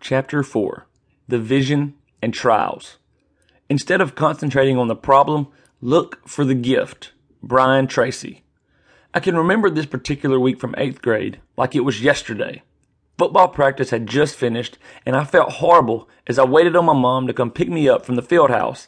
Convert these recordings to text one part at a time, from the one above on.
Chapter 4 The Vision and Trials. Instead of concentrating on the problem, look for the gift. Brian Tracy. I can remember this particular week from eighth grade like it was yesterday. Football practice had just finished, and I felt horrible as I waited on my mom to come pick me up from the field house.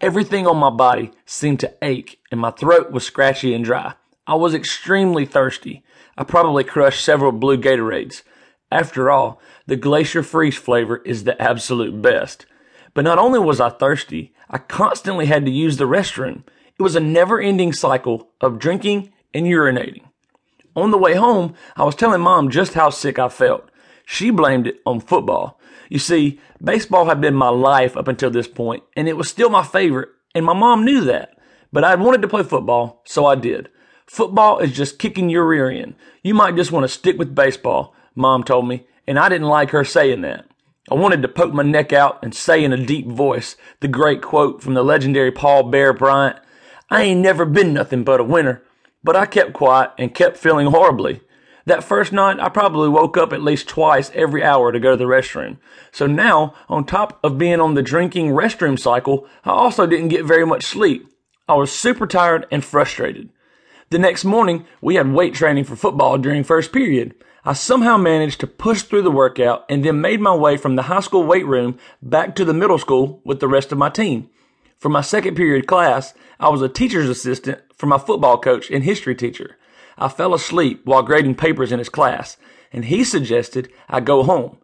Everything on my body seemed to ache, and my throat was scratchy and dry. I was extremely thirsty. I probably crushed several blue Gatorades. After all, the Glacier Freeze flavor is the absolute best. But not only was I thirsty, I constantly had to use the restroom. It was a never ending cycle of drinking and urinating. On the way home, I was telling mom just how sick I felt. She blamed it on football. You see, baseball had been my life up until this point, and it was still my favorite, and my mom knew that. But I wanted to play football, so I did. Football is just kicking your rear end. You might just want to stick with baseball, Mom told me, and I didn't like her saying that. I wanted to poke my neck out and say in a deep voice the great quote from the legendary Paul Bear Bryant I ain't never been nothing but a winner. But I kept quiet and kept feeling horribly. That first night, I probably woke up at least twice every hour to go to the restroom. So now, on top of being on the drinking restroom cycle, I also didn't get very much sleep. I was super tired and frustrated. The next morning, we had weight training for football during first period. I somehow managed to push through the workout and then made my way from the high school weight room back to the middle school with the rest of my team. For my second period class, I was a teacher's assistant for my football coach and history teacher. I fell asleep while grading papers in his class, and he suggested I go home.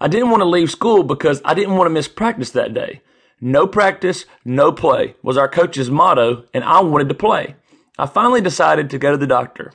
I didn't want to leave school because I didn't want to miss practice that day. No practice, no play was our coach's motto, and I wanted to play. I finally decided to go to the doctor.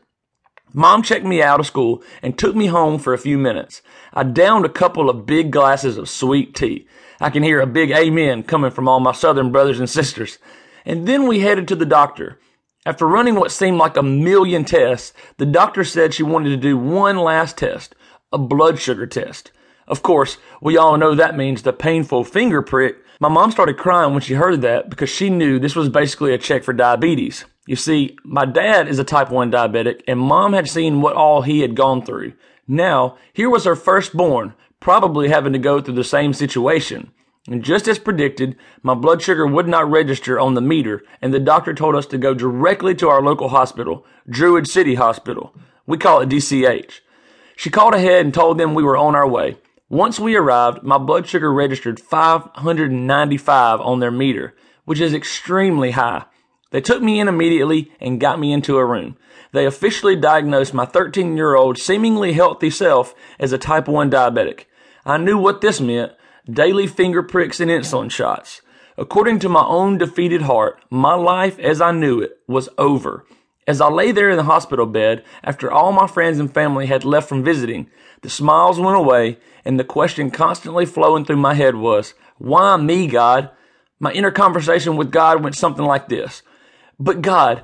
Mom checked me out of school and took me home for a few minutes. I downed a couple of big glasses of sweet tea. I can hear a big amen coming from all my southern brothers and sisters. And then we headed to the doctor. After running what seemed like a million tests, the doctor said she wanted to do one last test, a blood sugar test. Of course, we all know that means the painful finger prick. My mom started crying when she heard that because she knew this was basically a check for diabetes. You see, my dad is a type 1 diabetic and mom had seen what all he had gone through. Now, here was her firstborn, probably having to go through the same situation. And just as predicted, my blood sugar would not register on the meter, and the doctor told us to go directly to our local hospital, Druid City Hospital. We call it DCH. She called ahead and told them we were on our way. Once we arrived, my blood sugar registered 595 on their meter, which is extremely high. They took me in immediately and got me into a room. They officially diagnosed my 13 year old seemingly healthy self as a type 1 diabetic. I knew what this meant daily finger pricks and insulin shots. According to my own defeated heart, my life as I knew it was over. As I lay there in the hospital bed, after all my friends and family had left from visiting, the smiles went away, and the question constantly flowing through my head was, Why me, God? My inner conversation with God went something like this but God,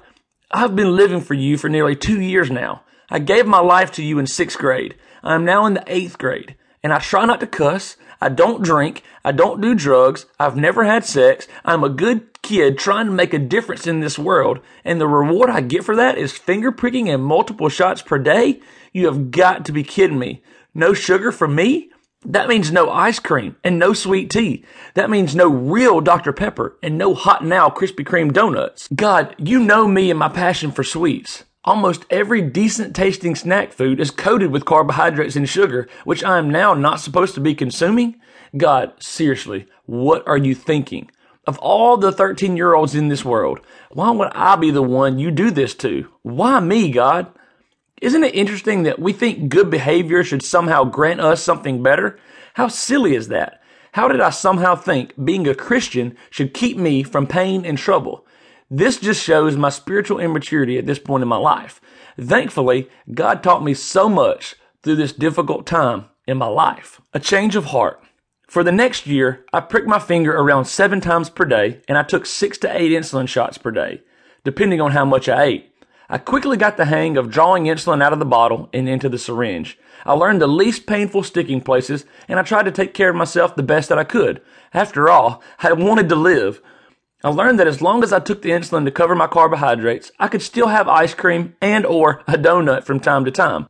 I've been living for you for nearly two years now. I gave my life to you in sixth grade. I am now in the eighth grade, and I try not to cuss. I don't drink. I don't do drugs. I've never had sex. I'm a good kid trying to make a difference in this world, and the reward I get for that is finger pricking and multiple shots per day? You have got to be kidding me. No sugar for me? That means no ice cream and no sweet tea. That means no real Dr. Pepper and no hot now Krispy Kreme donuts. God, you know me and my passion for sweets. Almost every decent tasting snack food is coated with carbohydrates and sugar, which I am now not supposed to be consuming. God, seriously, what are you thinking? Of all the 13 year olds in this world, why would I be the one you do this to? Why me, God? Isn't it interesting that we think good behavior should somehow grant us something better? How silly is that? How did I somehow think being a Christian should keep me from pain and trouble? This just shows my spiritual immaturity at this point in my life. Thankfully, God taught me so much through this difficult time in my life. A change of heart. For the next year, I pricked my finger around seven times per day and I took six to eight insulin shots per day, depending on how much I ate. I quickly got the hang of drawing insulin out of the bottle and into the syringe. I learned the least painful sticking places and I tried to take care of myself the best that I could. After all, I wanted to live. I learned that as long as I took the insulin to cover my carbohydrates, I could still have ice cream and or a donut from time to time.